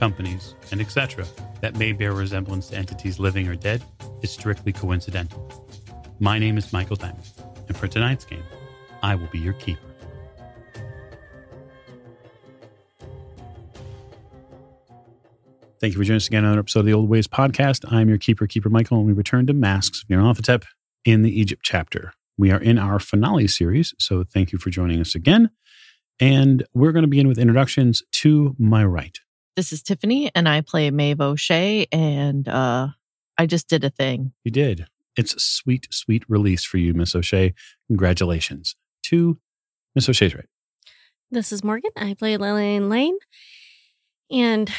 companies, and etc., that may bear resemblance to entities living or dead is strictly coincidental. My name is Michael Diamond, and for tonight's game, I will be your keeper. Thank you for joining us again on another episode of the Old Ways podcast. I'm your keeper, Keeper Michael, and we return to Masks of in the Egypt chapter. We are in our finale series, so thank you for joining us again. And we're going to begin with introductions to my right. This is Tiffany, and I play Maeve O'Shea, and uh, I just did a thing. You did. It's a sweet, sweet release for you, Miss O'Shea. Congratulations. To Miss O'Shea's right. This is Morgan. I play Lillian Lane. And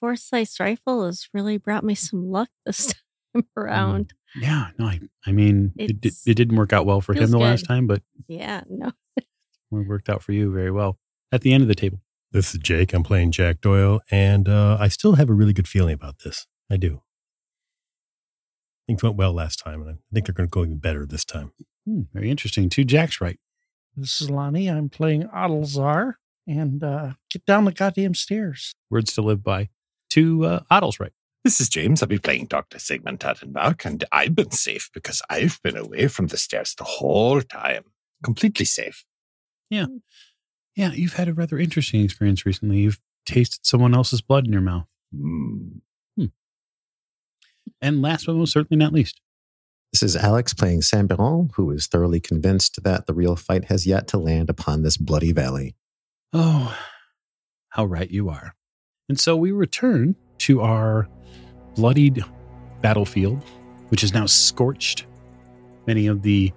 Forsyth's rifle has really brought me some luck this time around. Yeah, no, I, I mean, it, did, It's- it didn't work out well for him feels the last time, but Yeah, no. it worked out for you very well. At the end of the table, This is Jake. I'm playing Jack Doyle, and uh, I still have a really good feeling about this. I do. Things went well last time, and I think they're going to go even better this time. Hmm, very interesting. Two Jack's right. This is Lonnie. I'm playing Adelzar. And uh, get down the goddamn stairs. Words to live by. Two uh, Otto's right. This is James. I'll be playing Dr. Sigmund Tattenbach, and I've been safe because I've been away from the stairs the whole time. Completely safe. Yeah, you've had a rather interesting experience recently. You've tasted someone else's blood in your mouth. Mm. And last but most certainly not least, This is Alex playing Saint Sambiron, who is thoroughly convinced that the real fight has yet to land upon this bloody valley. Oh, how right you are. And so we return to our bloodied battlefield, which is now scorched. Many of the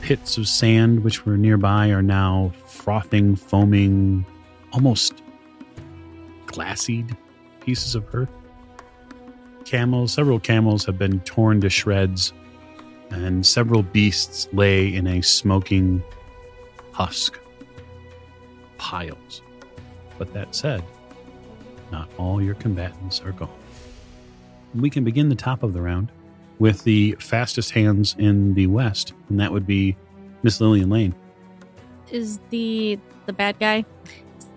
pits of sand which were nearby are now frothing, foaming, almost glassied pieces of earth. Camels, several camels have been torn to shreds, and several beasts lay in a smoking husk piles. But that said, not all your combatants are gone. We can begin the top of the round with the fastest hands in the west, and that would be Miss Lillian Lane. Is the the bad guy?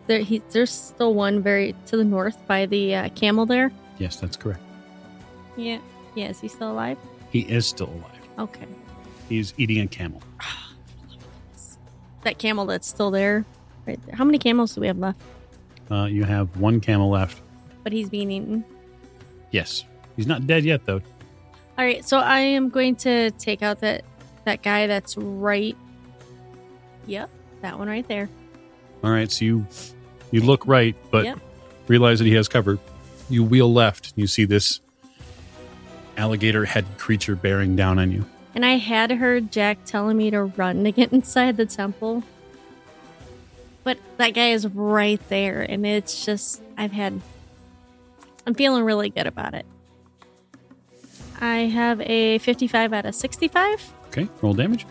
There, he, there's still one very to the north by the uh, camel there. Yes, that's correct. Yeah. Yeah, is he still alive? He is still alive. Okay. He's eating a camel. That camel that's still there. Right there. How many camels do we have left? Uh, you have one camel left. But he's being eaten. Yes. He's not dead yet, though. All right, so I am going to take out that that guy that's right. Yep, that one right there. All right, so you you look right, but Yep. realize that he has cover. You wheel left, and you see this alligator head creature bearing down on you. And I had heard Jack telling me to run to get inside the temple. But that guy is right there, and it's just, I've had, I'm feeling really good about it. I have a 55 out of 65, Okay, roll damage.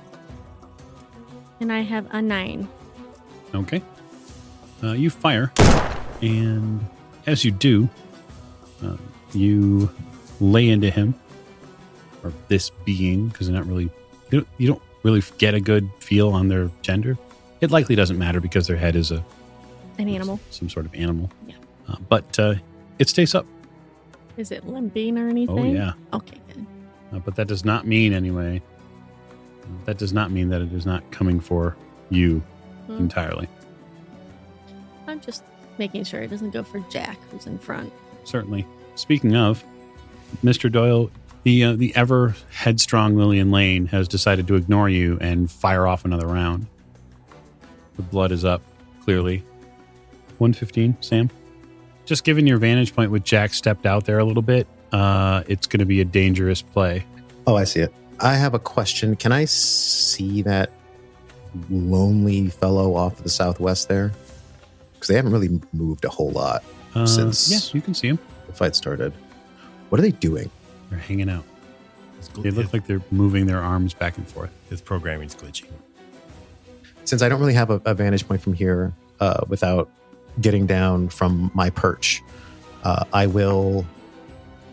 And I have a 9. Okay. Uh, you fire, and as you do, uh, you lay into him, or this being, because they're not really, you don't, you don't really get a good feel on their gender. It likely doesn't matter because their head is a An animal. some sort of animal. Yeah. Uh, but uh, it stays up. Is it limping or anything? Oh yeah. Okay, good. Uh, but that does not mean anyway. That does not mean that it is not coming for you Hmm. entirely. I'm just making sure it doesn't go for Jack, who's in front. certainly. Speaking of, Mr. Doyle, the uh, the ever headstrong Lillian Lane has decided to ignore you and fire off another round. The blood is up, clearly. 115, Sam. Just given your vantage point with Jack stepped out there a little bit, uh, it's going to be a dangerous play. Oh, I see it. I have a question. Can I see that lonely fellow off to the southwest there? Because they haven't really moved a whole lot Uh, Since- yeah, you can see him. the fight started. What are they doing? They're hanging out. His, gl- They look like they're moving their arms back and forth. his programming's glitchy. Since I don't really have a, a vantage point from here uh, without getting down from my perch, uh, I will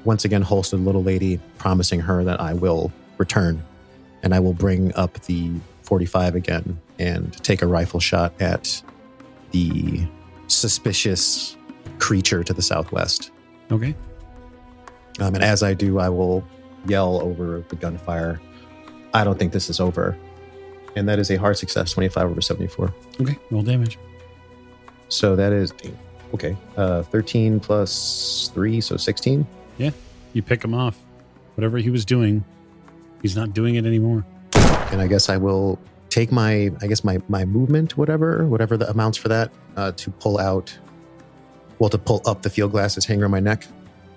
once again holster the little lady, promising her that I will return and I will bring up the 45 again and take a rifle shot at the suspicious creature to the southwest. Okay. Um, and as I do, I will yell over the gunfire, I don't think this is over. And that is a hard success, 25 over 74. Okay. Roll damage. So that is, okay, uh, 13 plus 3, so 16. Yeah, You pick him off. Whatever he was doing, he's not doing it anymore. And I guess I will take my, I guess my, my movement, whatever, whatever the amounts for that, uh, to pull out, well, to pull up the field glasses hanger on my neck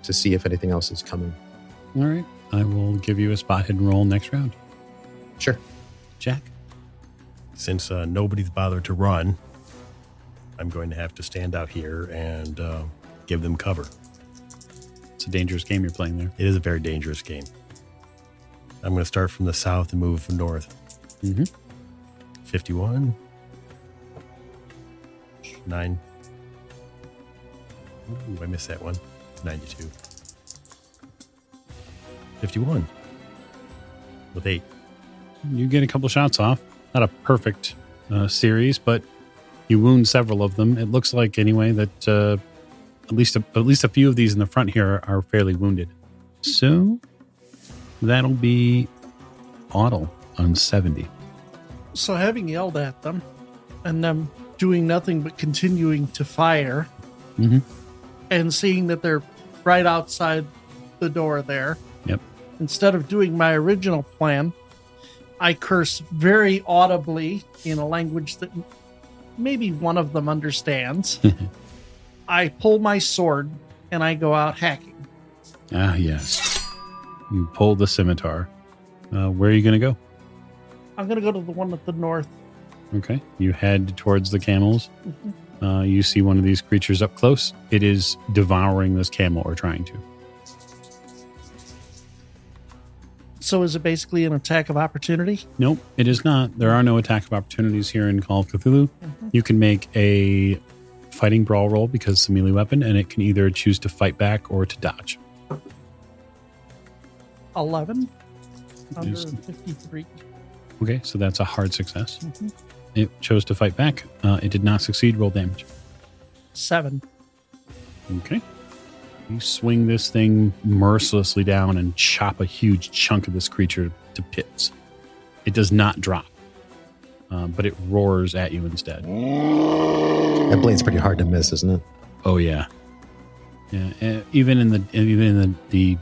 to see if anything else is coming. All right. I will give you a spot hidden roll next round. Sure. Jack. Since uh, nobody's bothered to run, I'm going to have to stand out here and uh, give them cover. It's a dangerous game you're playing there. It is a very dangerous game. I'm going to start from the south and move from north. Mhm. 51. 9. Ooh, I missed that one. 92. 51. With 8. You get a couple shots off. Not a perfect uh, series, but you wound several of them. It looks like anyway that uh, at least a, at least a few of these in the front here are, are fairly wounded. So that'll be Audle on seventy. So, having yelled at them and them doing nothing but continuing to fire Mhm. and seeing that they're right outside the door there, Yep. instead of doing my original plan, I curse very audibly in a language that maybe one of them understands. I pull my sword and I go out hacking. Ah, yes. You pull the scimitar. Uh, where are you going to go? I'm going to go to the one at the north. Okay. You head towards the camels. Uh, you see one of these creatures up close. It is devouring this camel or trying to. So, is it basically an attack of opportunity? Nope, it is not. There are no attack of opportunities here in Call of Cthulhu. You can make a fighting brawl roll because it's a melee weapon, and it can either choose to fight back or to dodge. 11 under 53. Okay, so that's a hard success. Mhm. It chose to fight back. Uh, it did not succeed. Roll damage. 7. Okay. You swing this thing mercilessly down and chop a huge chunk of this creature to bits. It does not drop, uh, but it roars at you instead. That blade's pretty hard to miss, isn't it? Oh yeah, yeah. uh, Even in the even in the, the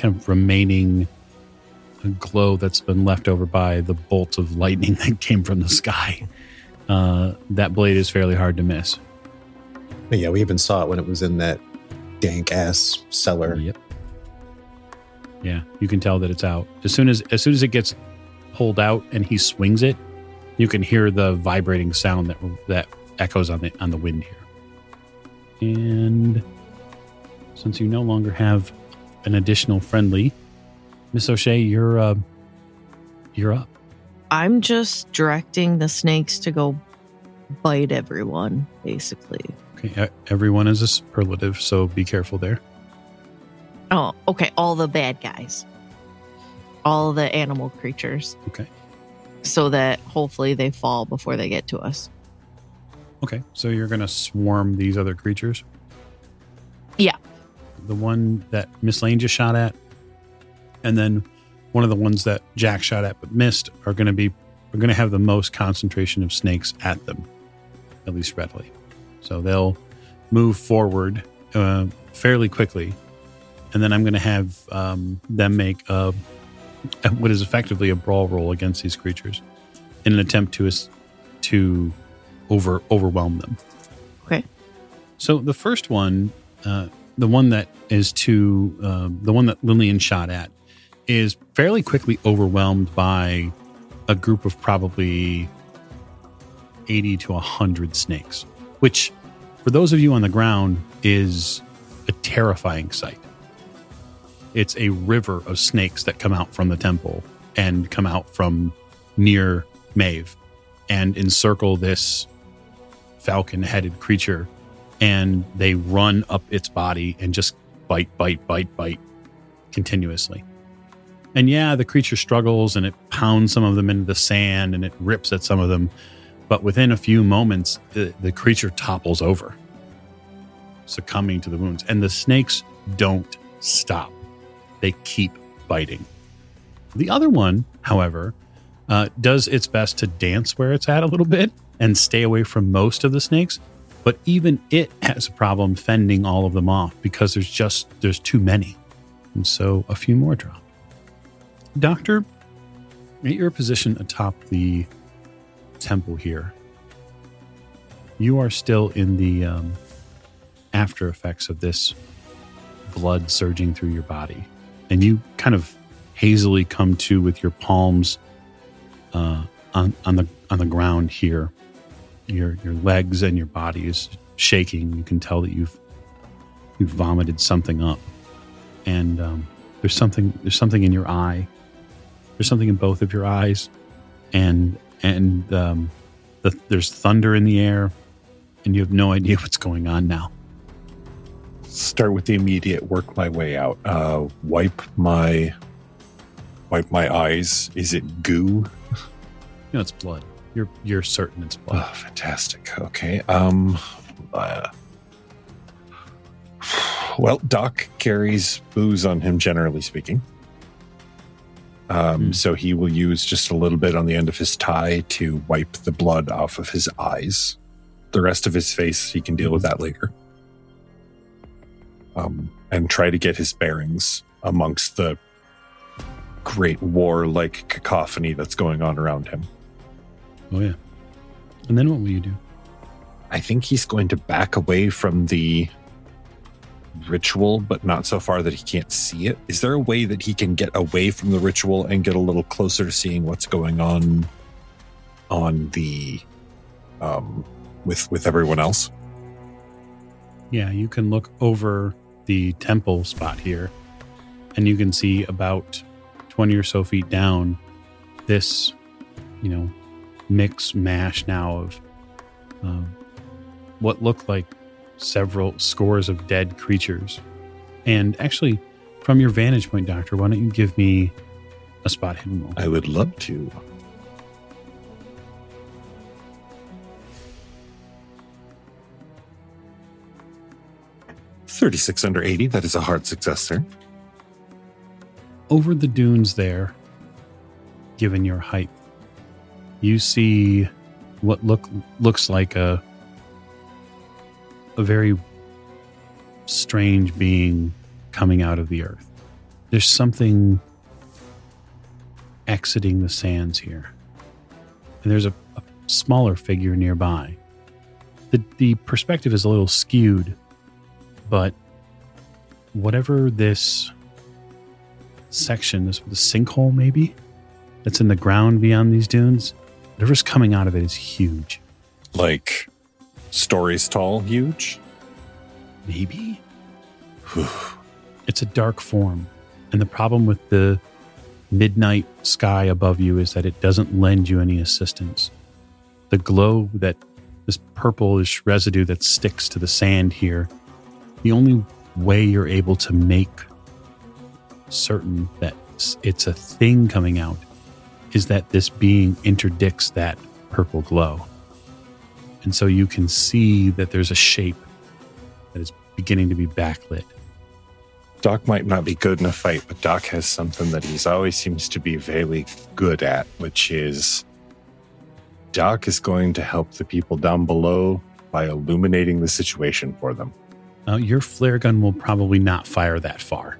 kind of remaining glow that's been left over by the bolts of lightning that came from the sky, uh, that blade is fairly hard to miss. Yeah, we even saw it when it was in that dank ass cellar. Yep. Yeah, you can tell that it's out as soon as as soon as it gets pulled out and he swings it, you can hear the vibrating sound that that echoes on the on the wind here. And since you no longer have an additional friendly, Miss O'Shea, you're uh, you're up. I'm just directing the snakes to go bite everyone, basically. Okay, everyone is a superlative, so be careful there. Oh, okay. All the bad guys, all the animal creatures, Okay. so that hopefully they fall before they get to us. Okay, so you're gonna swarm these other creatures. Yeah. The one that Miss Lane just shot at, and then one of the ones that Jack shot at but missed are gonna be are gonna have the most concentration of snakes at them, at least readily. So they'll move forward uh, fairly quickly, and then I'm gonna have um, them make a, what is effectively a brawl roll against these creatures in an attempt to to over overwhelm them. Okay. So the first one, uh, the one that is to um, the one that Lillian shot at, is fairly quickly overwhelmed by a group of probably eighty to hundred snakes, which, for those of you on the ground, is a terrifying sight. it's a river of snakes that come out from the temple and come out from near Maeve and encircle this falcon headed creature. And they run up its body and just bite, bite, bite, bite continuously. And yeah, the creature struggles and it pounds some of them into the sand and it rips at some of them. But within a few moments, the, the creature topples over, succumbing to the wounds. And the snakes don't stop, they keep biting. The other one, however, uh, does its best to dance where it's at a little bit and stay away from most of the snakes. But even it has a problem fending all of them off because there's just there's too many, and so a few more drop. Doctor, at your position atop the temple here, you are still in the um, after effects of this blood surging through your body, and you kind of hazily come to with your palms uh, on on the on the ground here. Your your legs and your body is shaking. You can tell that you've you've vomited something up, and um, there's something there's something in your eye. There's something in both of your eyes, and and um, the, there's thunder in the air, and you have no idea what's going on now. Start with the immediate, work my way out. Uh, wipe my wipe my eyes. Is it goo? You know it's blood. You're you're certain it's blood. Oh, fantastic. Okay. Um. uh, well, Doc carries booze on him, generally speaking. Um, Hmm. So he will use just a little bit on the end of his tie to wipe the blood off of his eyes. The rest of his face, he can deal with that later. Um, and try to get his bearings amongst the great war like cacophony that's going on around him. Oh yeah. And then what will you do? I think he's going to back away from the ritual, but not so far that he can't see it. Is there a way that he can get away from the ritual and get a little closer to seeing what's going on on the um with with everyone else? Yeah, you can look over the temple spot here, and you can see about 20 or so feet down this, you know, mix mash now of um, what look like several scores of dead creatures. And actually, from your vantage point, Doctor, why don't you give me a spot hidden roll? I would love to. Thirty-six under eighty. That is a hard success, sir. over the dunes there, given your height, you see what look looks like a a very strange being coming out of the earth. There's something exiting the sands here. And there's a, a smaller figure nearby. The the perspective is a little skewed, but whatever this section, this the sinkhole maybe that's in the ground beyond these dunes. Whatever's coming out of it is huge. Like stories tall, huge. Maybe it's a dark form, and the problem with the midnight sky above you is that it doesn't lend you any assistance. The glow that this purplish residue that sticks to the sand here, the only way you're able to make certain that it's a thing coming out is that this being interdicts that purple glow. And so you can see that there's a shape that is beginning to be backlit. Doc might not be good in a fight, but Doc has something that he's always seems to be very good at, which is Doc is going to help the people down below by illuminating the situation for them. Uh, your flare gun will probably not fire that far.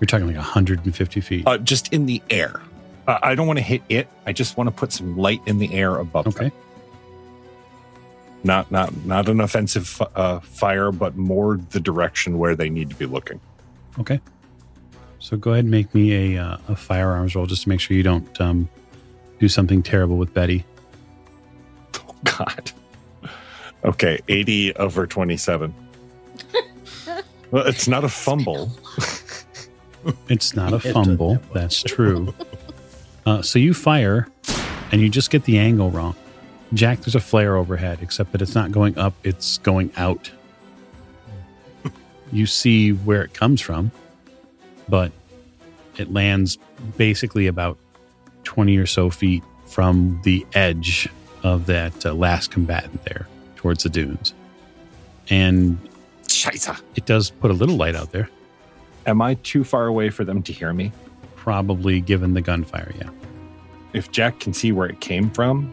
You're talking like 150 feet. Uh, just in the air. Uh, I don't want to hit it. I just want to put some light in the air above okay. them. Not not not an offensive fi- uh, fire, but more the direction where they need to be looking. Okay. So go ahead and make me a, uh, a firearms roll just to make sure you don't um, do something terrible with Betty. Oh God. Okay, eighty over twenty-seven. well, it's not a fumble. It's not a fumble. That's true. Uh, so you fire, and you just get the angle wrong. Jack, there's a flare overhead, except that it's not going up; it's going out. You see where it comes from, but it lands basically about twenty or so feet from the edge of that uh, last combatant there, towards the dunes, and Scheiße. it does put a little light out there. Am I too far away for them to hear me? Probably given the gunfire, yeah. If Jack can see where it came from,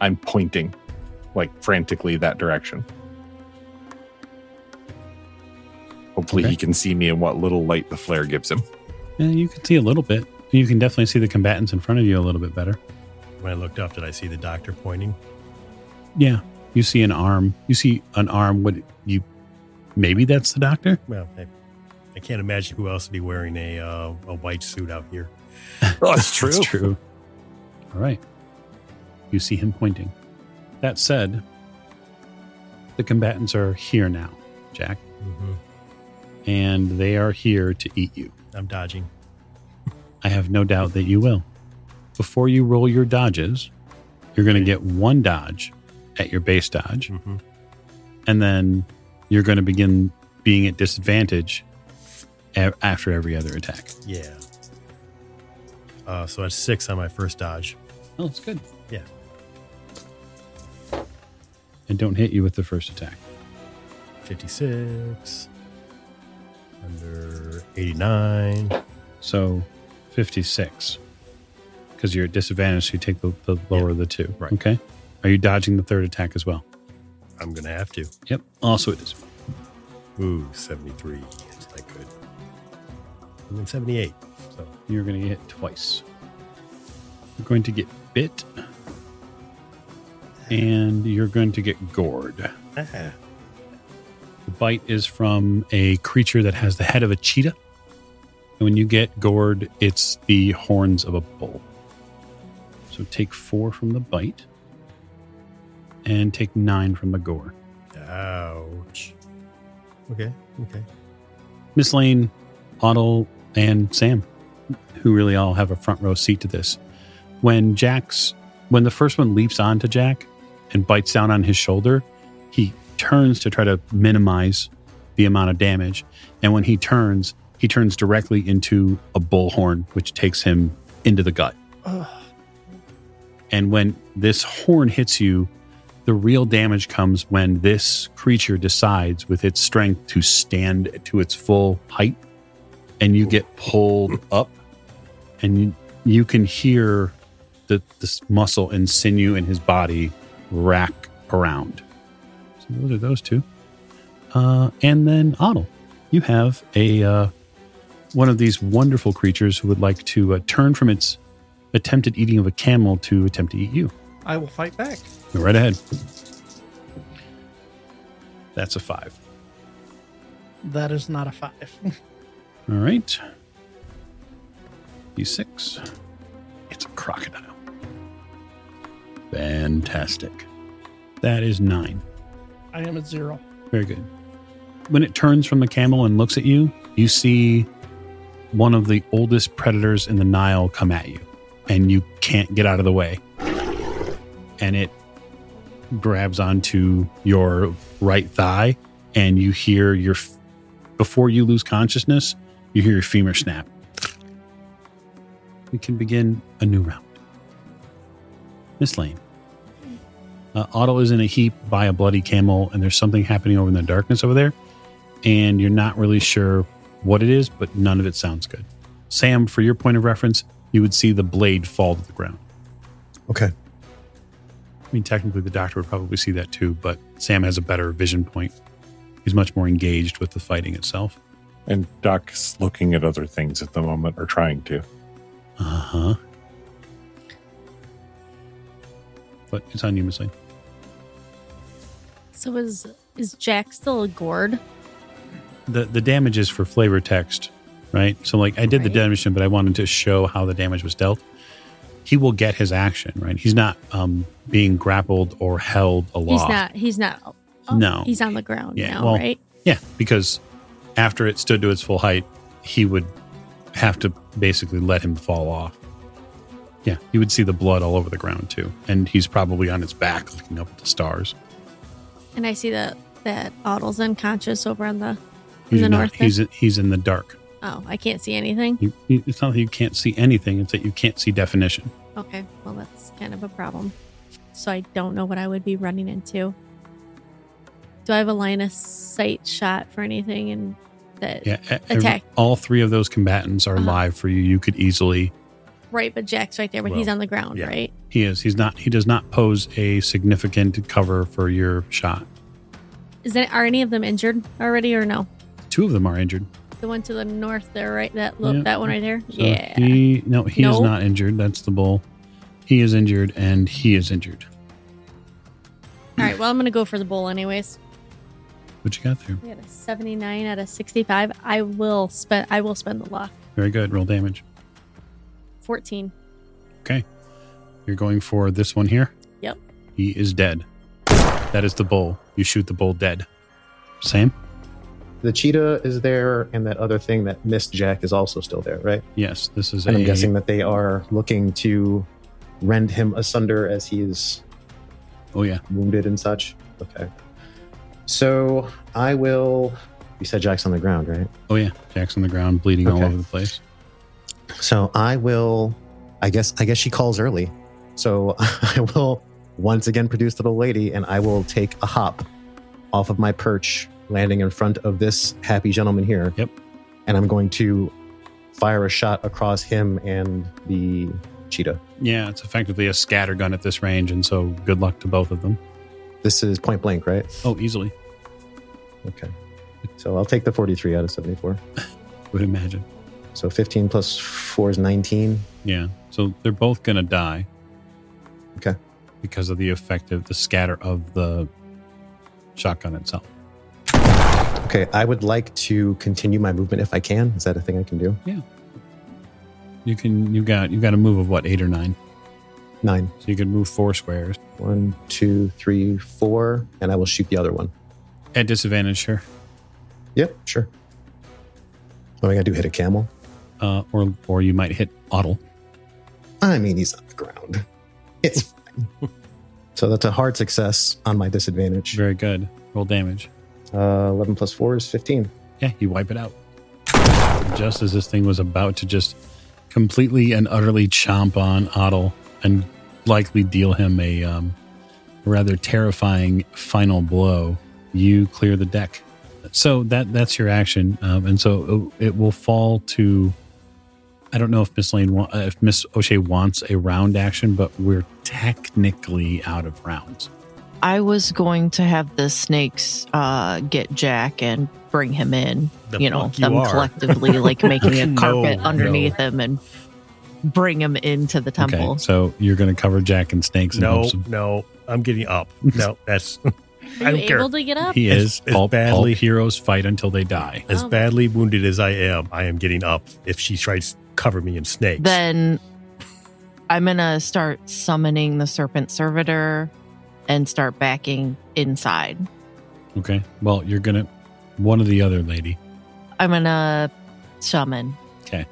I'm pointing like frantically that direction. Hopefully, Okay. he can see me and what little light the flare gives him. Yeah, you can see a little bit. You can definitely see the combatants in front of you a little bit better. When I looked up, did I see the doctor pointing? Yeah, you see an arm. You see an arm. What you? Maybe that's the doctor. Well, I, I can't imagine who else would be wearing a uh, a white suit out here. Oh, that's true. That's true. All right. You see him pointing. That said, the combatants are here now, Jack, hmm and they are here to eat you. I'm dodging. I have no doubt that you will. Before you roll your dodges, you're going to get one dodge at your base dodge. hmm and then you're going to begin being at disadvantage a- after every other attack. Yeah. Uh, so that's six on my first dodge. Oh, that's good. Yeah. And don't hit you with the first attack. 56. Under 89. So 56. Because you're at disadvantage, so you take the, the lower of the two. right. Okay. Are you dodging the third attack as well? I'm going to have to. Yep. Also, it is. Ooh, 73. And then 78. So You're going to get hit twice. You're going to get bit. And you're going to get gored. ah, The bite is from a creature that has the head of a cheetah. And when you get gored, it's the horns of a bull. So take four from the bite and take nine from the gore. ouch. Okay. Okay. Miss Lane, Otto, and Sam, who really all have a front row seat to this. When Jack's, when the first one leaps onto Jack and bites down on his shoulder, he turns to try to minimize the amount of damage. And when he turns, he turns directly into a bullhorn, which takes him into the gut. And when this horn hits you, the real damage comes when this creature decides with its strength to stand to its full height and you get pulled up and you, you can hear the this muscle and sinew in his body rack around. So those are those two. Uh, and then Otto, you have a uh, one of these wonderful creatures who would like to uh, turn from its attempted eating of a camel to attempt to eat you. I will fight back. Go right ahead. That's a five. That is not a five. All right. D6. It's a crocodile. Fantastic. That is nine. I am at zero. Very good. When it turns from the camel and looks at you, you see one of the oldest predators in the Nile come at you, and you can't get out of the way. And it grabs onto your right thigh, and you hear your, f- before you lose consciousness, you hear your femur snap. We can begin a new round. Miss Lane. Uh, Otto is in a heap by a bloody camel, and there's something happening over in the darkness over there. And you're not really sure what it is, but none of it sounds good. Sam, for your point of reference, you would see the blade fall to the ground. Okay. I mean, technically, the doctor would probably see that too, but Sam has a better vision point. He's much more engaged with the fighting itself. And Doc's looking at other things at the moment, or trying to. Uh huh. But it's on you, Miss Lane. So is is Jack still a gored? the the damage is for flavor text, right? So like I did the Right. damage, but I wanted to show how the damage was dealt. He will get his action, right? He's not um being grappled or held aloft. He's not. He's not. oh, No. He's on the ground Yeah, now, well- right? Yeah, because after it stood to its full height, he would have to basically let him fall off. Yeah, you would see the blood all over the ground too, and he's probably on his back looking up at the stars. And I see that that Ottle's unconscious over on the in He's the not- north. there? he's he's in the dark. Oh, I can't see anything. You, it's not that you can't see anything; it's that you can't see definition. Okay, well that's kind of a problem. So I don't know what I would be running into. Do I have a line of sight shot for anything and that Yeah, every- Attack. all three of those combatants are Uh-huh. live for you. You could easily. right, but Jack's right there, but he's on the ground, yeah. right? He is. He's not. He does not pose a significant cover for your shot. Is that are any of them injured already or no? Two of them are injured. The one to the north there, right? That look Yeah. that one right there? So yeah. He no. He is not injured. That's the bull. He is injured, and he is injured. All right, well I'm gonna go for the bull anyways. What you got there? We got a seventy nine out of sixty five. I will spend I will spend the luck. Very good. Roll damage. Fourteen. Okay. You're going for this one here. Yep. He is dead. That is the bull. You shoot the bull dead. Same. The cheetah is there, and that other thing that missed Jack is also still there, right? Yes. This is And a. I'm guessing that they are looking to rend him asunder as he is Oh yeah. wounded and such. Okay. So I will. You said Jack's on the ground, right? Oh yeah. Jack's on the ground, bleeding all over the place. So I will. I guess. I guess she calls early. So I will once again produce the little lady, and I will take a hop off of my perch, landing in front of this happy gentleman here. Yep. And I'm going to fire a shot across him and the cheetah. Yeah, it's effectively a scatter gun at this range, and so good luck to both of them. This is point blank, right? Oh, easily. Okay. So I'll take the 43 out of 74. Would imagine. So 15 plus 4 is 19. Yeah. So they're both gonna die. Okay. Because of the effect of the scatter of the shotgun itself. Okay. I would like to continue my movement if I can. Is that a thing I can do? Yeah. You can You've got You've got a move of what, eight or nine? Nine. So you can move four squares. One, two, three, four, and I will shoot the other one. At disadvantage, sure. Yep, sure. What am I gonna do? Hit a camel? Uh, or or you might hit Ottle. I mean, he's on the ground. It's fine. so that's a hard success on my disadvantage. Very good. Roll damage. Uh, 11 plus 4 is 15. Yeah, you wipe it out. Just as this thing was about to just completely and utterly chomp on Ottle and likely deal him a um, rather terrifying final blow, you clear the deck. So that that's your action, um, and so it, it will fall to. I don't know if Miss Lane, wa- uh, if Miss O'Shea wants a round action, but we're technically out of rounds. I was going to have the snakes uh, get Jack and bring him in. The you know, fuck you them are. collectively like making a carpet no. underneath him and bring him into the temple. Okay, so you're going to cover Jack and snakes. And No, of- no, I'm getting up. No, that's Are I you don't care. able to get up? He As- is. as all, badly- all heroes fight until they die. as Oh. badly wounded as I am. I am getting up. If she tries to cover me in snakes, Then I'm gonna start summoning the serpent servitor and start backing inside. Okay. Well, you're gonna one or the other lady. I'm gonna summon. Okay.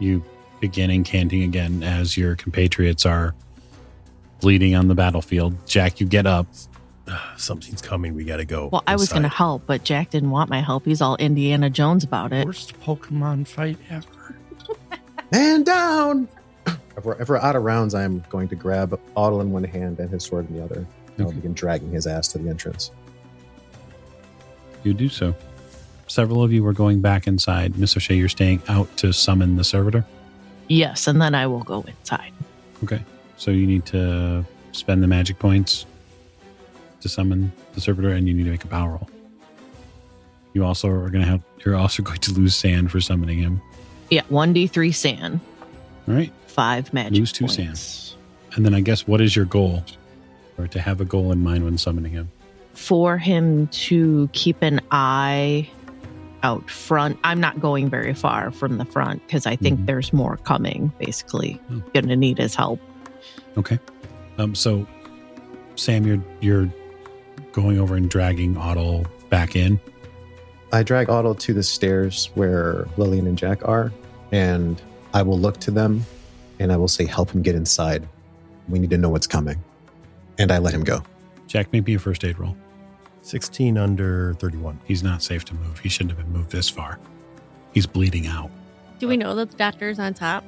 You begin incanting again as your compatriots are bleeding on the battlefield. Jack, you get up. something's coming. We got to go. Well, I was gonna inside. help, but Jack didn't want my help. He's all Indiana Jones about it. Worst Pokemon fight ever. Man down! If we're, if we're out of rounds, I'm going to grab Otto in one hand and his sword in the other. I'll Okay. begin dragging his ass to the entrance. You do so. Several of you are going back inside. Miss O'Shea, you're staying out to summon the servitor. Yes, and then I will go inside. Okay. So you need to spend the magic points to summon the servitor, and you need to make a power roll. You also are going to have. You're also going to lose SAN for summoning him. Yeah, one d three SAN, All right. five magic. Lose two points. And then I guess what is your goal, or to have a goal in mind when summoning him? For him to keep an eye out front. I'm not going very far from the front because I think Mhm. there's more coming. Basically, Oh. gonna need his help. Okay. Um. So, Sam, you're you're going over and dragging Otto back in. I drag Otto to the stairs where Lillian and Jack are, and I will look to them and I will say, Help him get inside. We need to know what's coming. And I let him go. Jack, make me a first aid roll. 16 under 31. He's not safe to move. He shouldn't have been moved this far. He's bleeding out. Do we know that the doctor is on top?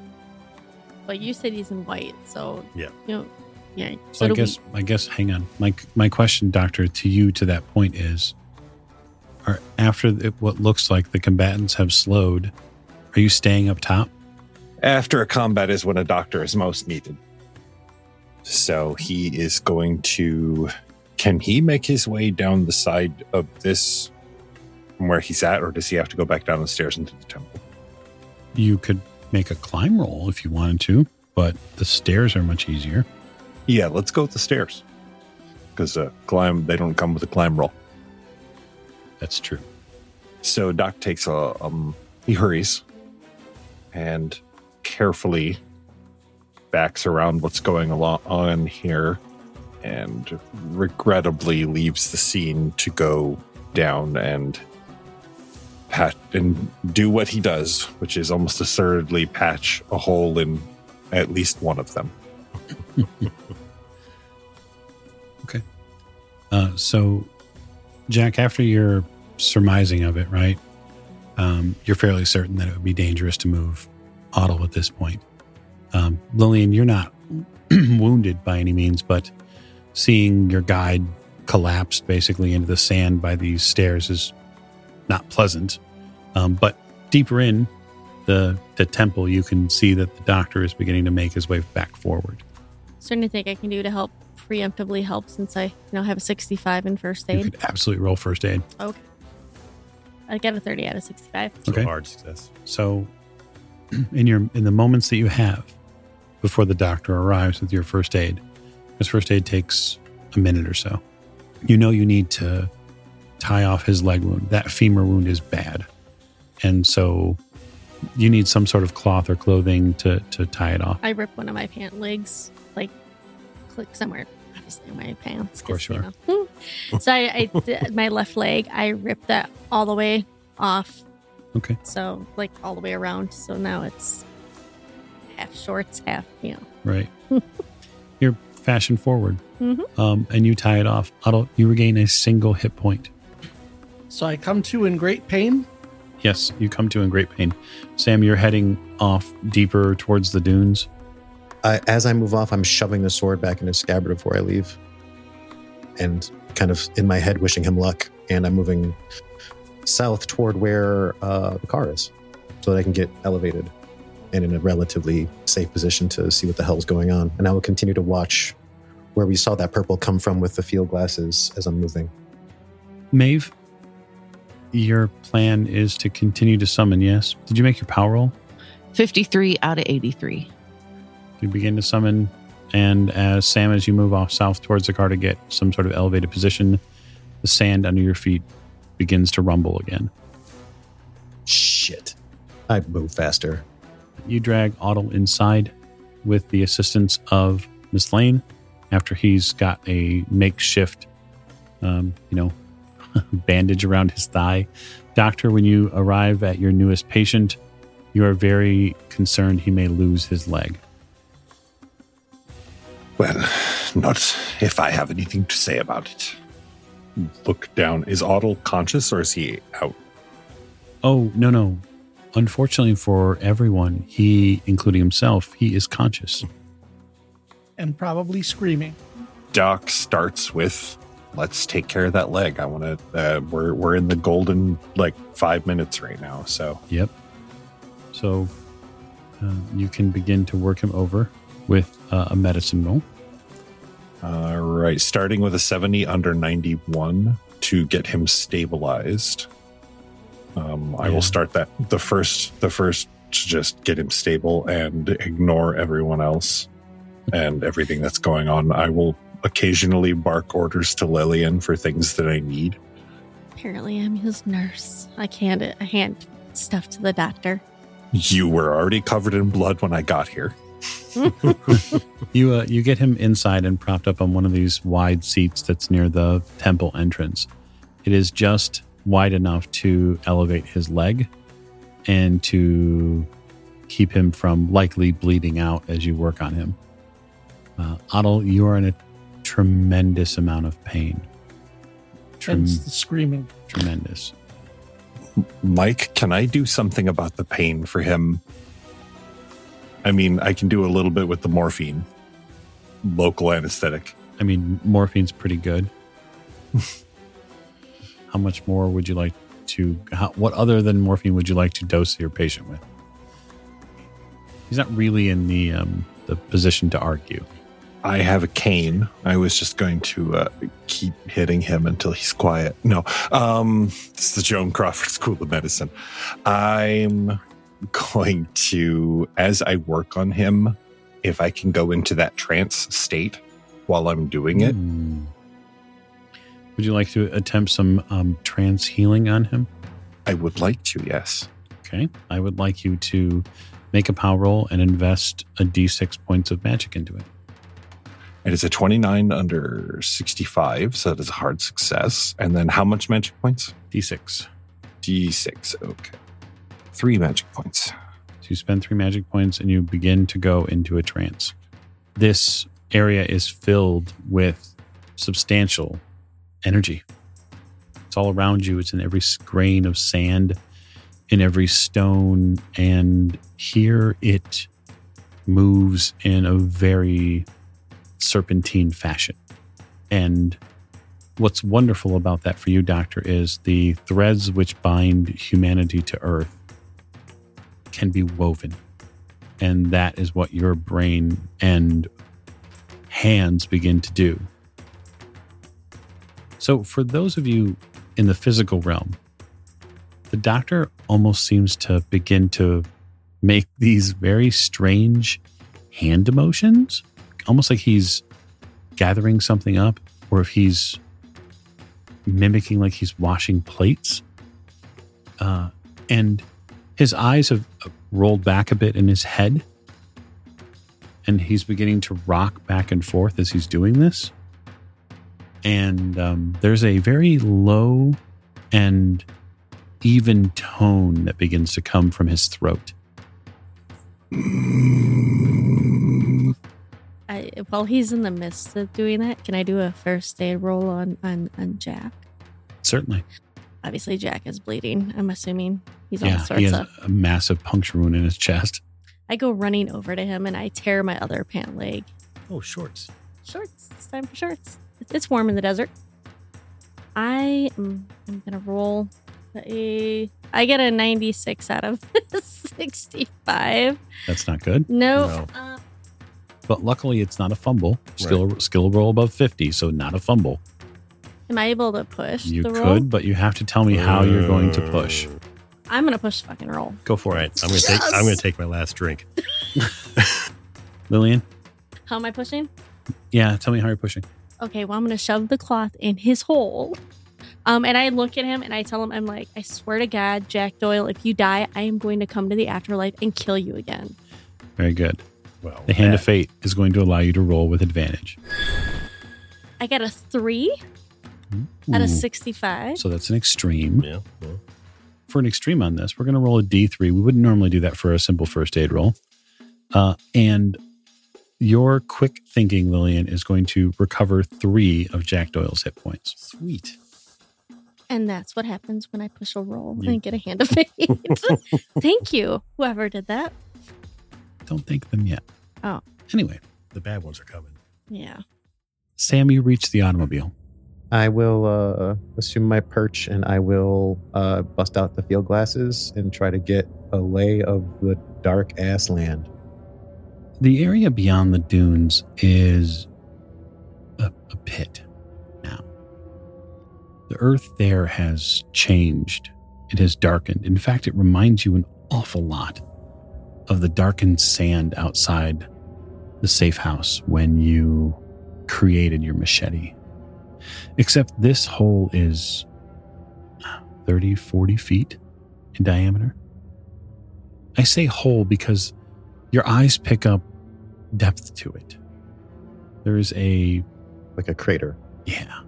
But you said he's in white, so Yeah. you know, yeah. So I do guess I guess hang on. My my question, doctor, to you to that point is: Are after the, what looks like the combatants have slowed, are you staying up top? After a combat is when a doctor is most needed. So he is going to. Can he make his way down the side of this from where he's at, or does he have to go back down the stairs into the temple? You could make a climb roll if you wanted to, but the stairs are much easier. Yeah, let's go with the stairs. Because uh, climb, they don't come with a climb roll. That's true. So Doc takes a um he hurries and carefully backs around what's going on here and regrettably leaves the scene to go down and pat and do what he does, which is almost assertedly patch a hole in at least one of them. Okay. Uh, so, Jack, after your surmising of it, right? Um, you're fairly certain that it would be dangerous to move Otto at this point. Um, Lillian, you're not wounded by any means, but seeing your guide collapsed basically into the sand by these stairs is not pleasant. Um, but deeper in the the temple, you can see that the doctor is beginning to make his way back forward. Is there anything I can do to help preemptively help since I you know have a 65 in first You aid? could absolutely roll first aid. Okay. I get a 30 out of 65. So Okay. hard success. So, in your in the moments that you have before the doctor arrives with your first aid, because first aid takes a minute or so, you know you need to tie off his leg wound. That femur wound is bad, and so you need some sort of cloth or clothing to to tie it off. I ripped one of my pant legs, like, click somewhere. Obviously, in my pants. Of course you know. so I, I did my left leg. I ripped that all the way off. Okay. So like all the way around. So now it's half shorts, half you know. Right. You're fashion forward, Mhm. um, and you tie it off. Otto, you regain a single hit point. So I come to in great pain. Yes, you come to in great pain. Sam, you're heading off deeper towards the dunes. I, as I move off, I'm shoving the sword back in his scabbard before I leave, and kind of in my head wishing him luck. And I'm moving south toward where uh, the car is, so that I can get elevated and in a relatively safe position to see what the hell's going on. And I will continue to watch where we saw that purple come from with the field glasses as I'm moving. Maeve, your plan is to continue to summon, yes? Did you make your power roll? 53 out of 83. You begin to summon, and as Sam, as you move off south towards the car to get some sort of elevated position, the sand under your feet begins to rumble again. Shit. I move faster. You drag Otto inside with the assistance of Miss Lane after he's got a makeshift, um, you know, bandage around his thigh. Doctor, when you arrive at your newest patient, you are very concerned he may lose his leg. Well, not if I have anything to say about it. Look down. Is Otto conscious or is he out? Oh, no, no. Unfortunately for everyone, he, including himself, he is conscious. and probably screaming. Doc starts with, "Let's take care of that leg. I want to. Uh, we're we're in the golden like five minutes right now. So Yep. So uh, you can begin to work him over with uh, a medicine roll. all right, starting with a seventy under ninety one to get him stabilized. Um, I Yeah. will start that the first the first to just get him stable and ignore everyone else and everything that's going on. I will occasionally bark orders to Lillian for things that I need. Apparently, I'm his nurse. I can't. I hand stuff to the doctor. You were already covered in blood when I got here. You uh, you get him inside and propped up on one of these wide seats that's near the temple entrance. It is just wide enough to elevate his leg and to keep him from likely bleeding out as you work on him. Uh, Otto, you are in a tremendous amount of pain. Trem- Hence the screaming. tremendous. Mike, can I do something about the pain for him? I mean, I can do a little bit with the morphine, local anesthetic. I mean, morphine's pretty good. how much more would you like to? How, what other than morphine would you like to dose your patient with? He's not really in the um, the position to argue. I have a cane. I was just going to uh, keep hitting him until he's quiet. No, um, it's the Joan Crawford School of Medicine. I'm going to, as I work on him, if I can go into that trance state while I'm doing it. Hmm. Would you like to attempt some um, trance healing on him? I would like to, yes. Okay. I would like you to make a power roll and invest a d6 points of magic into it. It is a 29 under 65, so that is a hard success. And then how much magic points? D6. D6. Okay. Three magic points. So you spend three magic points and you begin to go into a trance. This area is filled with substantial energy. It's all around you, it's in every grain of sand, in every stone, and here it moves in a very serpentine fashion. And what's wonderful about that for you, Doctor, is the threads which bind humanity to Earth can be woven. And that is what your brain and hands begin to do. So, for those of you in the physical realm, the doctor almost seems to begin to make these very strange hand emotions, almost like he's gathering something up, or if he's mimicking like he's washing plates. Uh, and his eyes have rolled back a bit in his head and he's beginning to rock back and forth as he's doing this and um, there's a very low and even tone that begins to come from his throat I, while he's in the midst of doing that, can I do a first aid roll on on, on Jack? certainly Obviously, Jack is bleeding. I'm assuming he's all yeah sorts he has of. a massive puncture wound in his chest I go running over to him and I tear my other pant leg. Oh, shorts. Shorts. It's time for shorts. It's, it's warm in the desert. I am I'm gonna roll a. I get a 96 out of 65. that's not good No. No. Uh, but luckily it's not a fumble skill skill roll above 50 so not a fumble am I able to push you the could roll? but you have to tell me how you're going to push I'm gonna push fucking roll. go for it I'm gonna take. I'm gonna take my last drink. lillian How am I pushing? yeah tell me how you're pushing okay, well, I'm gonna shove the cloth in his hole. Um, and I look at him and I tell him, I'm like, I swear to God, Jack Doyle, if you die, I am going to come to the afterlife and kill you again. very good Well, the hand that- of fate is going to allow you to roll with advantage I got a three out of 65. so that's an extreme Yeah. well, for an extreme on this, we're going to roll a d3. We wouldn't normally do that for a simple first aid roll. Uh, and your quick thinking, Lillian, is going to recover three of Jack Doyle's hit points. Sweet. And that's what happens when I push a roll You- and get a hand of fate. Thank you, whoever did that. Don't thank them yet. Oh. Anyway, The bad ones are coming. Yeah. Sam, you reach the automobile. I will uh, assume my perch and I will uh, bust out the field glasses and try to get a lay of the dark ass land. The area beyond the dunes is a, a pit now. The earth there has changed. It has darkened. In fact, it reminds you an awful lot of the darkened sand outside the safe house when you created your machete. Except this hole is ah, 30, 40 feet in diameter. I say hole because your eyes pick up depth to it. There is a Like a crater. yeah.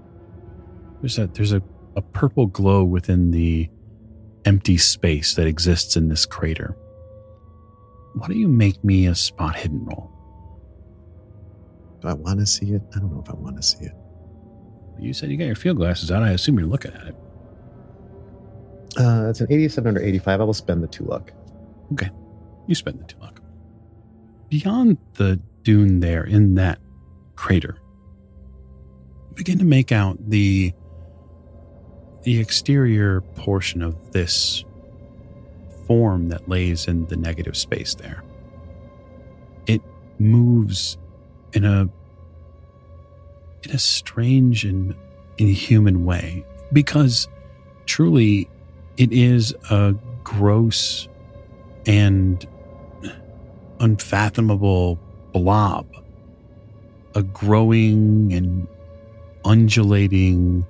There's a there's a, a purple glow within the empty space that exists in this crater. why don't you make me a spot hidden roll? Do I want to see it? I don't know if I want to see it. You said you got your field glasses out. I assume you're looking at it. Uh, it's an 87 under 85. I will spend the two luck. Okay. You spend the two luck. Beyond the dune there in that crater, you begin to make out the the exterior portion of this form that lays in the negative space there. It moves in a in a strange and inhuman way because truly it is a gross and unfathomable blob, a growing and undulating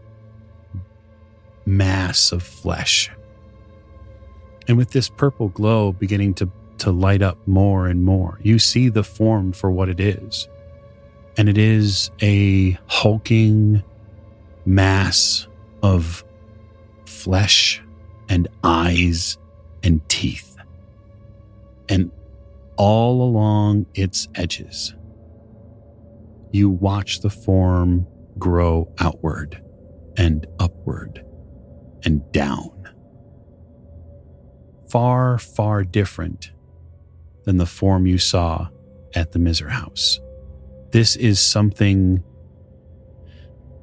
mass of flesh. And with this purple glow beginning to, to light up more and more, you see the form for what it is. And it is a hulking mass of flesh and eyes and teeth. And all along its edges, you watch the form grow outward and upward and down. Far, far different than the form you saw at the Miser House. This is something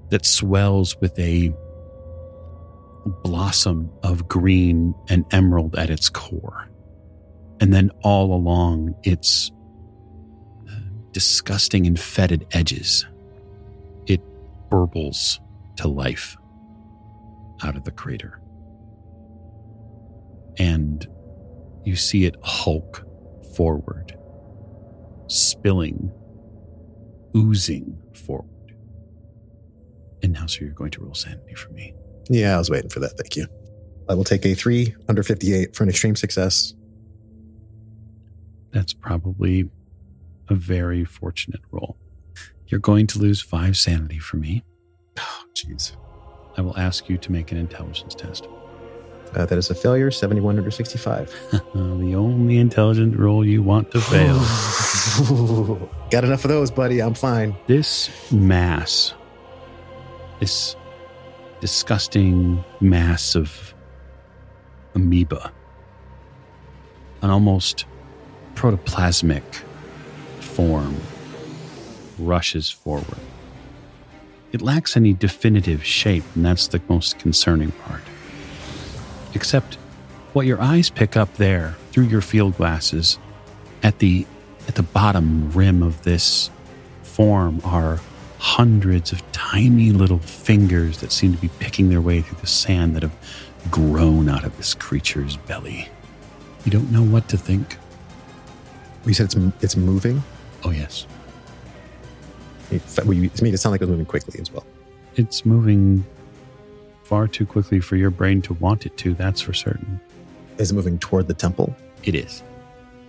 that swells with a blossom of green and emerald at its core. And then all along its uh, disgusting and fetid edges, it burbles to life out of the crater. And you see it hulk forward, spilling, oozing forward. And now, sir, you're going to roll sanity for me. Yeah, I was waiting for that. Thank you. I will take a three under 58 for an extreme success. That's probably a very fortunate roll. You're going to lose five sanity for me. Oh, jeez. I will ask you to make an intelligence test. Uh, that is a failure, 71 under 65. the only intelligent roll you want to fail. Got enough of those, buddy. I'm fine. this mass, this disgusting mass of amoeba, an almost protoplasmic form, rushes forward. It lacks any definitive shape, and that's the most concerning part. Except what your eyes pick up there through your field glasses at the at the bottom rim of this form are hundreds of tiny little fingers that seem to be picking their way through the sand that have grown out of this creature's belly. You don't know what to think. You said it's it's moving. Oh, yes. It, you made it sound like it was moving quickly as well. It's moving far too quickly for your brain to want it to, that's for certain. Is it moving toward the temple? It is.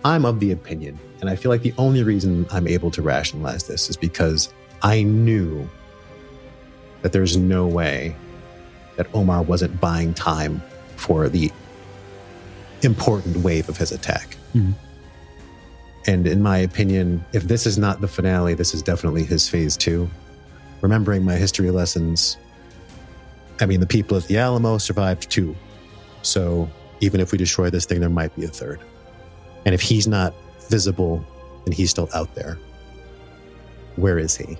I'm of the opinion, and I feel like the only reason I'm able to rationalize this is because I knew that there's no way that Omar wasn't buying time for the important wave of his attack. Mhm. And in my opinion, if this is not the finale, this is definitely his phase two. Remembering my history lessons, I mean, the people at the Alamo survived two. So even if we destroy this thing, there might be a third. And if he's not visible and he's still out there, where is he?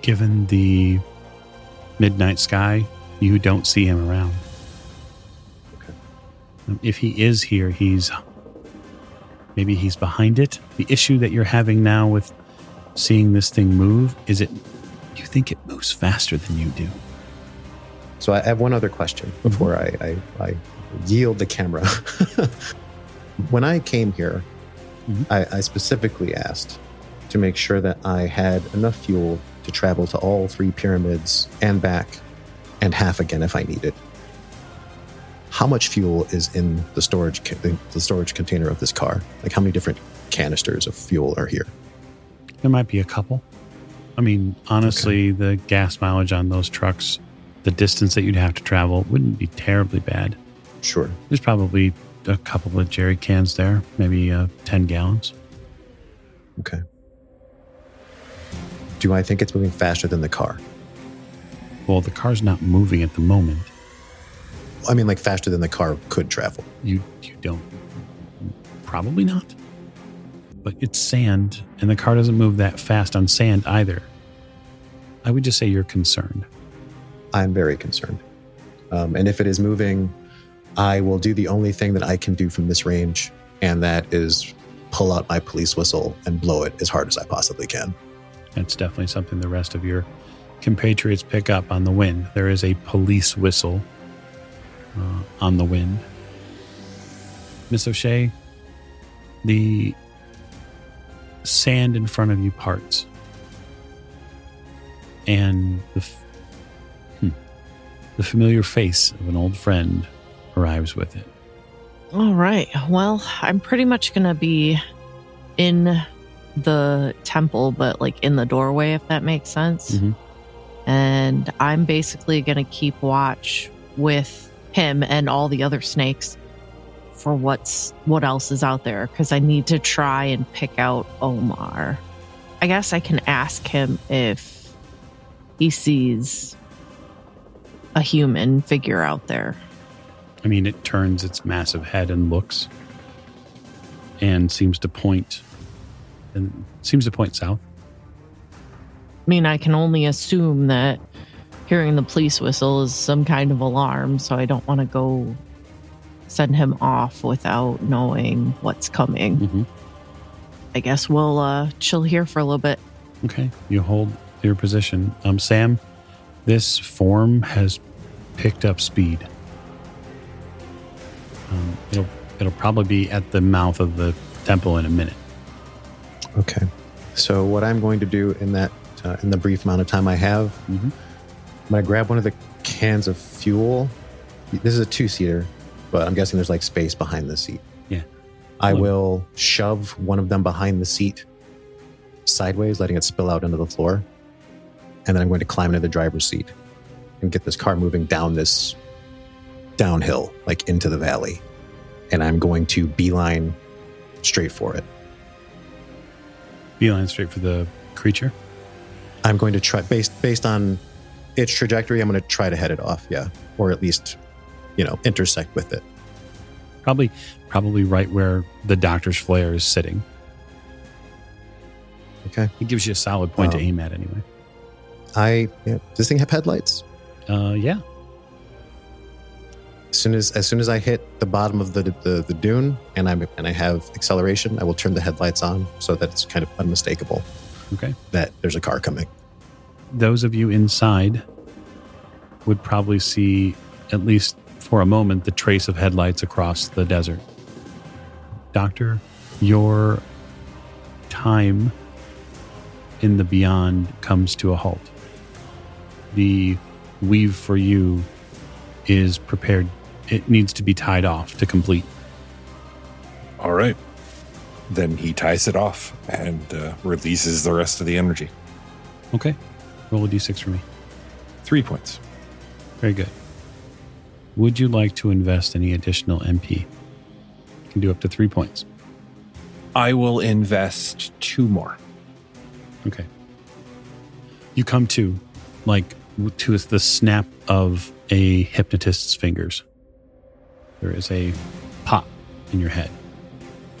Given the midnight sky, you don't see him around. Okay. Um, If he is here, he's maybe he's behind it. The issue that you're having now with seeing this thing move is it you think it moves faster than you do. So I have one other question before I, I, I yield the camera. when I came here, Mhm. I, I specifically asked to make sure that I had enough fuel to travel to all three pyramids and back, and half again if I needed. How much fuel is in the storage ca- the, storage container of this car? Like how many different canisters of fuel are here? There might be a couple. I mean, honestly, the gas mileage on those trucks, the distance that you'd have to travel wouldn't be terribly bad. Sure. There's probably a couple of jerry cans there, maybe uh, 10 gallons. Okay. Do I think it's moving faster than the car? Well, the car's not moving at the moment. I mean, like faster than the car could travel. You you don't probably not. But it's sand and the car doesn't move that fast on sand either. I would just say you're concerned. I'm very concerned. Um, and if it is moving, I will do the only thing that I can do from this range, and that is pull out my police whistle and blow it as hard as I possibly can. That's definitely something the rest of your compatriots pick up on the wind. There is a police whistle uh, on the wind. Miss O'Shea, the sand in front of you parts. And the, f- hmm, the familiar face of an old friend arrives with it. All right. Well, I'm pretty much going to be in the temple, but like in the doorway, if that makes sense. Mhm. And I'm basically going to keep watch with him and all the other snakes for what's what else is out there because I need to try and pick out Omar. I guess I can ask him if he sees a human figure out there. I mean, it turns its massive head and looks and seems to point and seems to point south. I mean, I can only assume that hearing the police whistle is some kind of alarm, so I don't want to go send him off without knowing what's coming. Mhm. I guess we'll uh, chill here for a little bit. Okay, you hold your position. Um, Sam, this form has picked up speed. Um, it'll it'll probably be at the mouth of the temple in a minute. Okay. So what I'm going to do in that uh, in the brief amount of time I have, Mhm. I'm to grab one of the cans of fuel. This is a two seater, but I'm guessing there's like space behind the seat. Yeah. I Look. will shove one of them behind the seat sideways, letting it spill out into the floor. And then I'm going to climb into the driver's seat and get this car moving down this downhill, like into the valley. And I'm going to beeline straight for it. Beeline straight for the creature. I'm going to try based based on its trajectory. I'm going to try to head it off, yeah, or at least, you know, intersect with it. Probably probably right where the doctor's flare is sitting. Okay. It gives you a solid point to Um, aim at anyway. I yeah, does this thing have headlights? Uh, yeah. As soon as as soon as I hit the bottom of the the, the dune and I'm and I have acceleration, I will turn the headlights on so that it's kind of unmistakable Okay. that there's a car coming. Those of you inside would probably see, at least for a moment, the trace of headlights across the desert. Doctor, your time in the beyond comes to a halt. The weave for you is prepared, it needs to be tied off to complete. All right. Then he ties it off and uh, releases the rest of the energy. Okay. Roll a d6 for me. Three points. Very good. Would you like to invest any additional MP? You can do up to three points. I will invest two more. Okay. You come to, like, to the snap of a hypnotist's fingers. There is a pop in your head.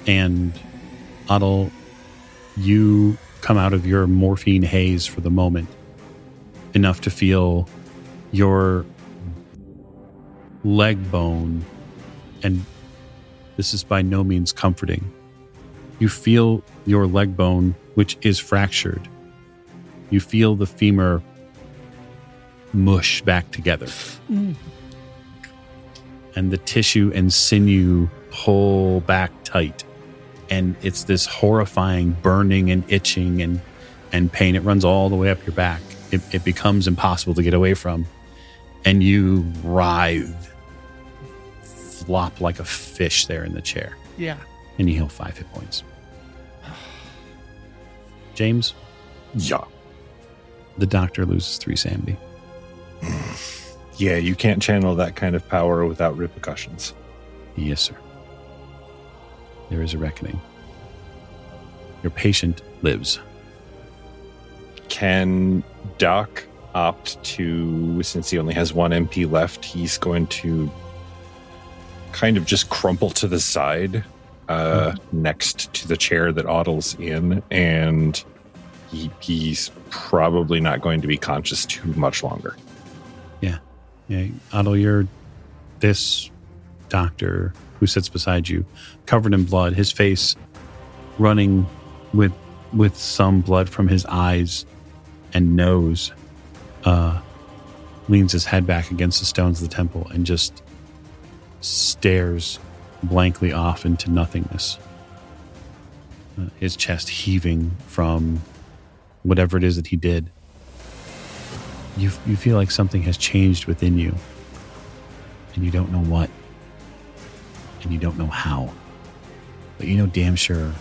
And, Otto, you come out of your morphine haze for the moment, enough to feel your leg bone, and this is by no means comforting. You feel your leg bone, which is fractured. You feel the femur mush back together. Mm. And the tissue and sinew pull back tight. And it's this horrifying burning and itching and, and pain. It runs all the way up your back. It, it becomes impossible to get away from. And you writhe, flop like a fish there in the chair Yeah. and you heal five hit points. James, Yeah. the doctor loses three Sandy. Yeah, you can't channel that kind of power without repercussions. Yes, sir. there is a reckoning. Your patient lives. Can Doc opt to, since he only has one MP left, he's going to kind of just crumple to the side uh, next to the chair that Otto's in, and he, he's probably not going to be conscious too much longer. Yeah, Otto, you're this doctor who sits beside you, covered in blood, his face running with with some blood from his eyes and nose. Uh, leans his head back against the stones of the temple and just stares blankly off into nothingness. Uh, his chest heaving from whatever it is that he did you you feel like something has changed within you and you don't know what and you don't know how but you know damn sure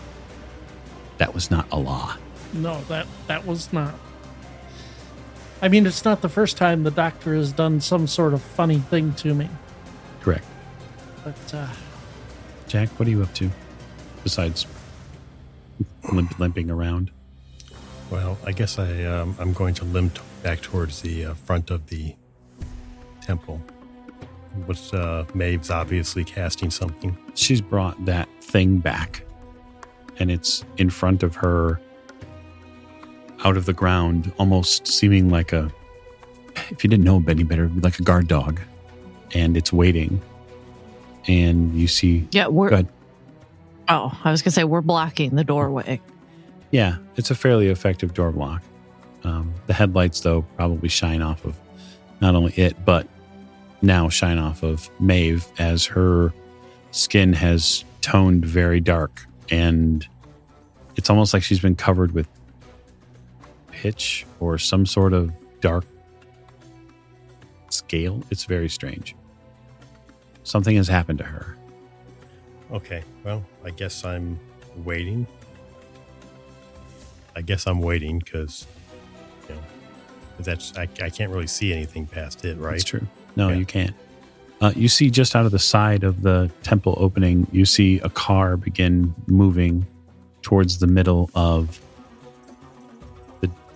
that was not Allah No, that that was not. I mean, it's not the first time the doctor has done some sort of funny thing to me. correct But uh, Jack what are you up to besides limp, limping around Well, I guess I um, I'm going to limp back towards the uh, front of the temple. What's uh, Maeve's obviously casting something. she's brought that thing back and it's in front of her out of the ground almost seeming like a if you didn't know any better like a guard dog and it's waiting and you see Yeah, we're. Go ahead. Oh, I was gonna say we're blocking the doorway. yeah it's a fairly effective door block um, the headlights though probably shine off of not only it but now shine off of Maeve as her skin has toned very dark and it's almost like she's been covered with pitch or some sort of dark scale. It's very strange. Something has happened to her. Okay, well, I guess I'm waiting. I guess I'm waiting because, you know, that's I, I can't really see anything past it, right? That's true. No, Yeah. you can't. Uh, you see just out of the side of the temple opening, you see a car begin moving towards the middle of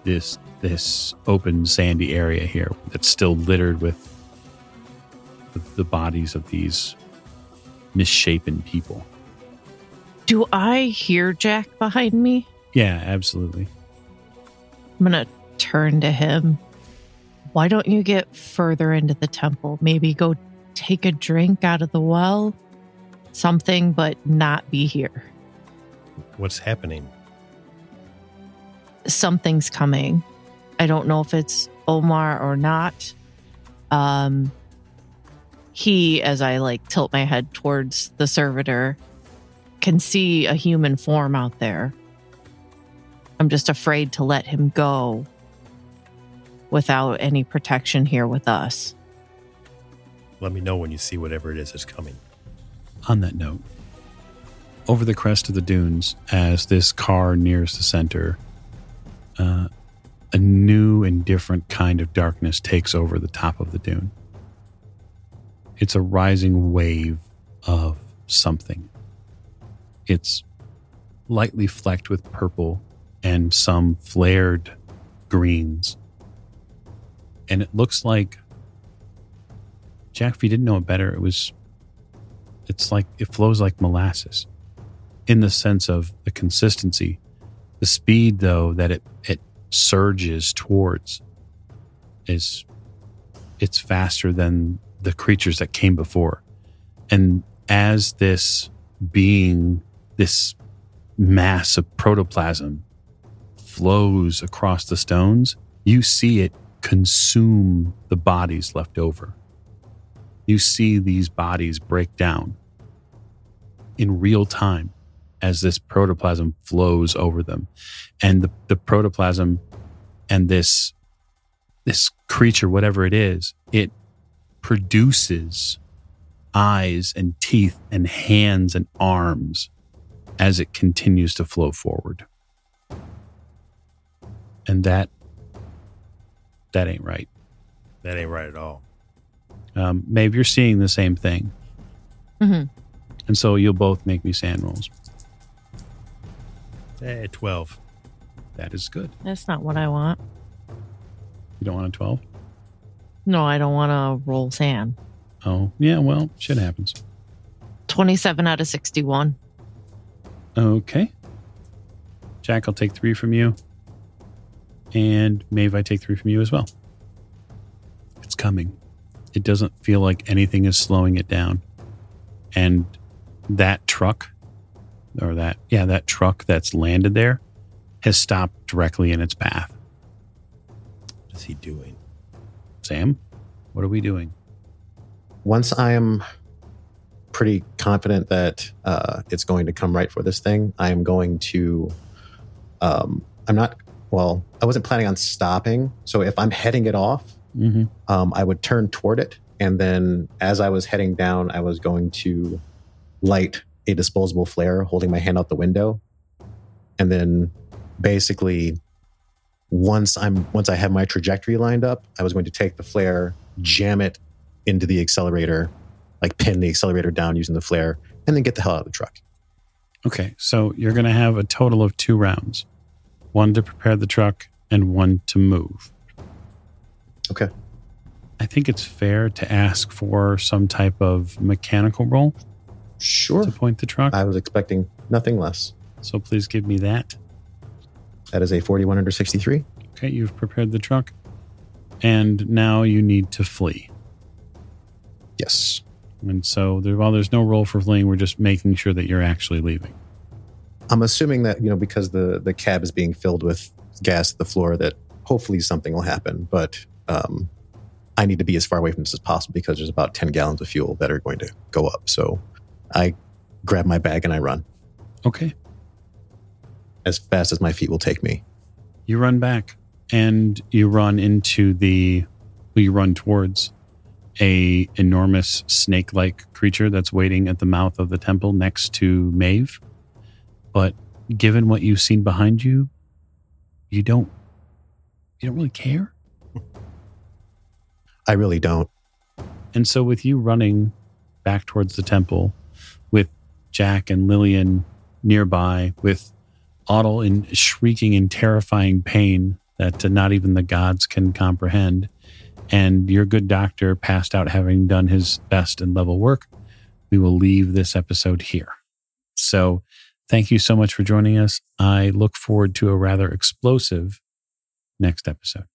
this this open sandy area here that's still littered with the, the bodies of these misshapen people. Do I hear Jack behind me? Yeah, absolutely. I'm gonna turn to him. Why don't you get further into the temple? Maybe go take a drink out of the well? Something, but not be here. What's happening? Something's coming. I don't know if it's Omar or not. Um he, as I like tilt my head towards the servitor, can see a human form out there. I'm just afraid to let him go without any protection here with us. Let me know when you see whatever it is that's coming. On that note, over the crest of the dunes, as this car nears the center, uh, a new and different kind of darkness takes over the top of the dune. It's a rising wave of something. It's lightly flecked with purple and some flared greens. And it looks like, Jack, if you didn't know it better, it was it's like it flows like molasses in the sense of the consistency the speed though that it it surges towards is it's faster than the creatures that came before. And as this being this mass of protoplasm flows across the stones you see it consume the bodies left over. You see these bodies break down in real time as this protoplasm flows over them and the, the protoplasm and this this creature whatever it is it produces eyes and teeth and hands and arms as it continues to flow forward and that that ain't right That ain't right at all. um, Maeve, you're seeing the same thing. Mhm. And so you'll both make me SAN rolls. Eh, 12. That is good. That's not what I want. You don't want a 12? No, I don't want to roll SAN. Oh, yeah, well, shit happens. 27 out of 61. Okay. Jack, I'll take three from you. And Maeve, I take three from you as well. It's coming. It doesn't feel like anything is slowing it down. And that truck, or that, yeah, that truck that's landed there has stopped directly in its path. What is he doing? Sam, what are we doing? Once I am pretty confident that uh, it's going to come right for this thing, I am going to. Um, I'm not. Well, I wasn't planning on stopping. So if I'm heading it off, Mm-hmm. um, I would turn toward it. And then as I was heading down, I was going to light a disposable flare holding my hand out the window. And then basically once I'm once I have my trajectory lined up, I was going to take the flare, jam it into the accelerator, like pin the accelerator down using the flare, and then get the hell out of the truck. Okay, so you're going to have a total of two rounds one to prepare the truck and one to move. Okay. I think it's fair to ask for some type of mechanical roll Sure. to point the truck. I was expecting nothing less. So please give me that. That is a 41 under 63. Okay, you've prepared the truck. And now you need to flee. Yes. And so there, while there's no roll for fleeing, we're just making sure that you're actually leaving. I'm assuming that, you know, because the, the cab is being filled with gas at the floor, that hopefully something will happen. But um, I need to be as far away from this as possible because there's about 10 gallons of fuel that are going to go up. So I grab my bag and I run Okay. as fast as my feet will take me. You run back and you run into the, you run towards a enormous snake-like creature that's waiting at the mouth of the temple next to Maeve. But given what you've seen behind you, you don't, you don't really care. I really don't. And so, with you running back towards the temple, Jack and Lillian nearby, with Otto in shrieking in terrifying pain that uh, not even the gods can comprehend, and your good doctor passed out having done his best and level work, we will leave this episode here. So, thank you so much for joining us. I look forward to a rather explosive next episode.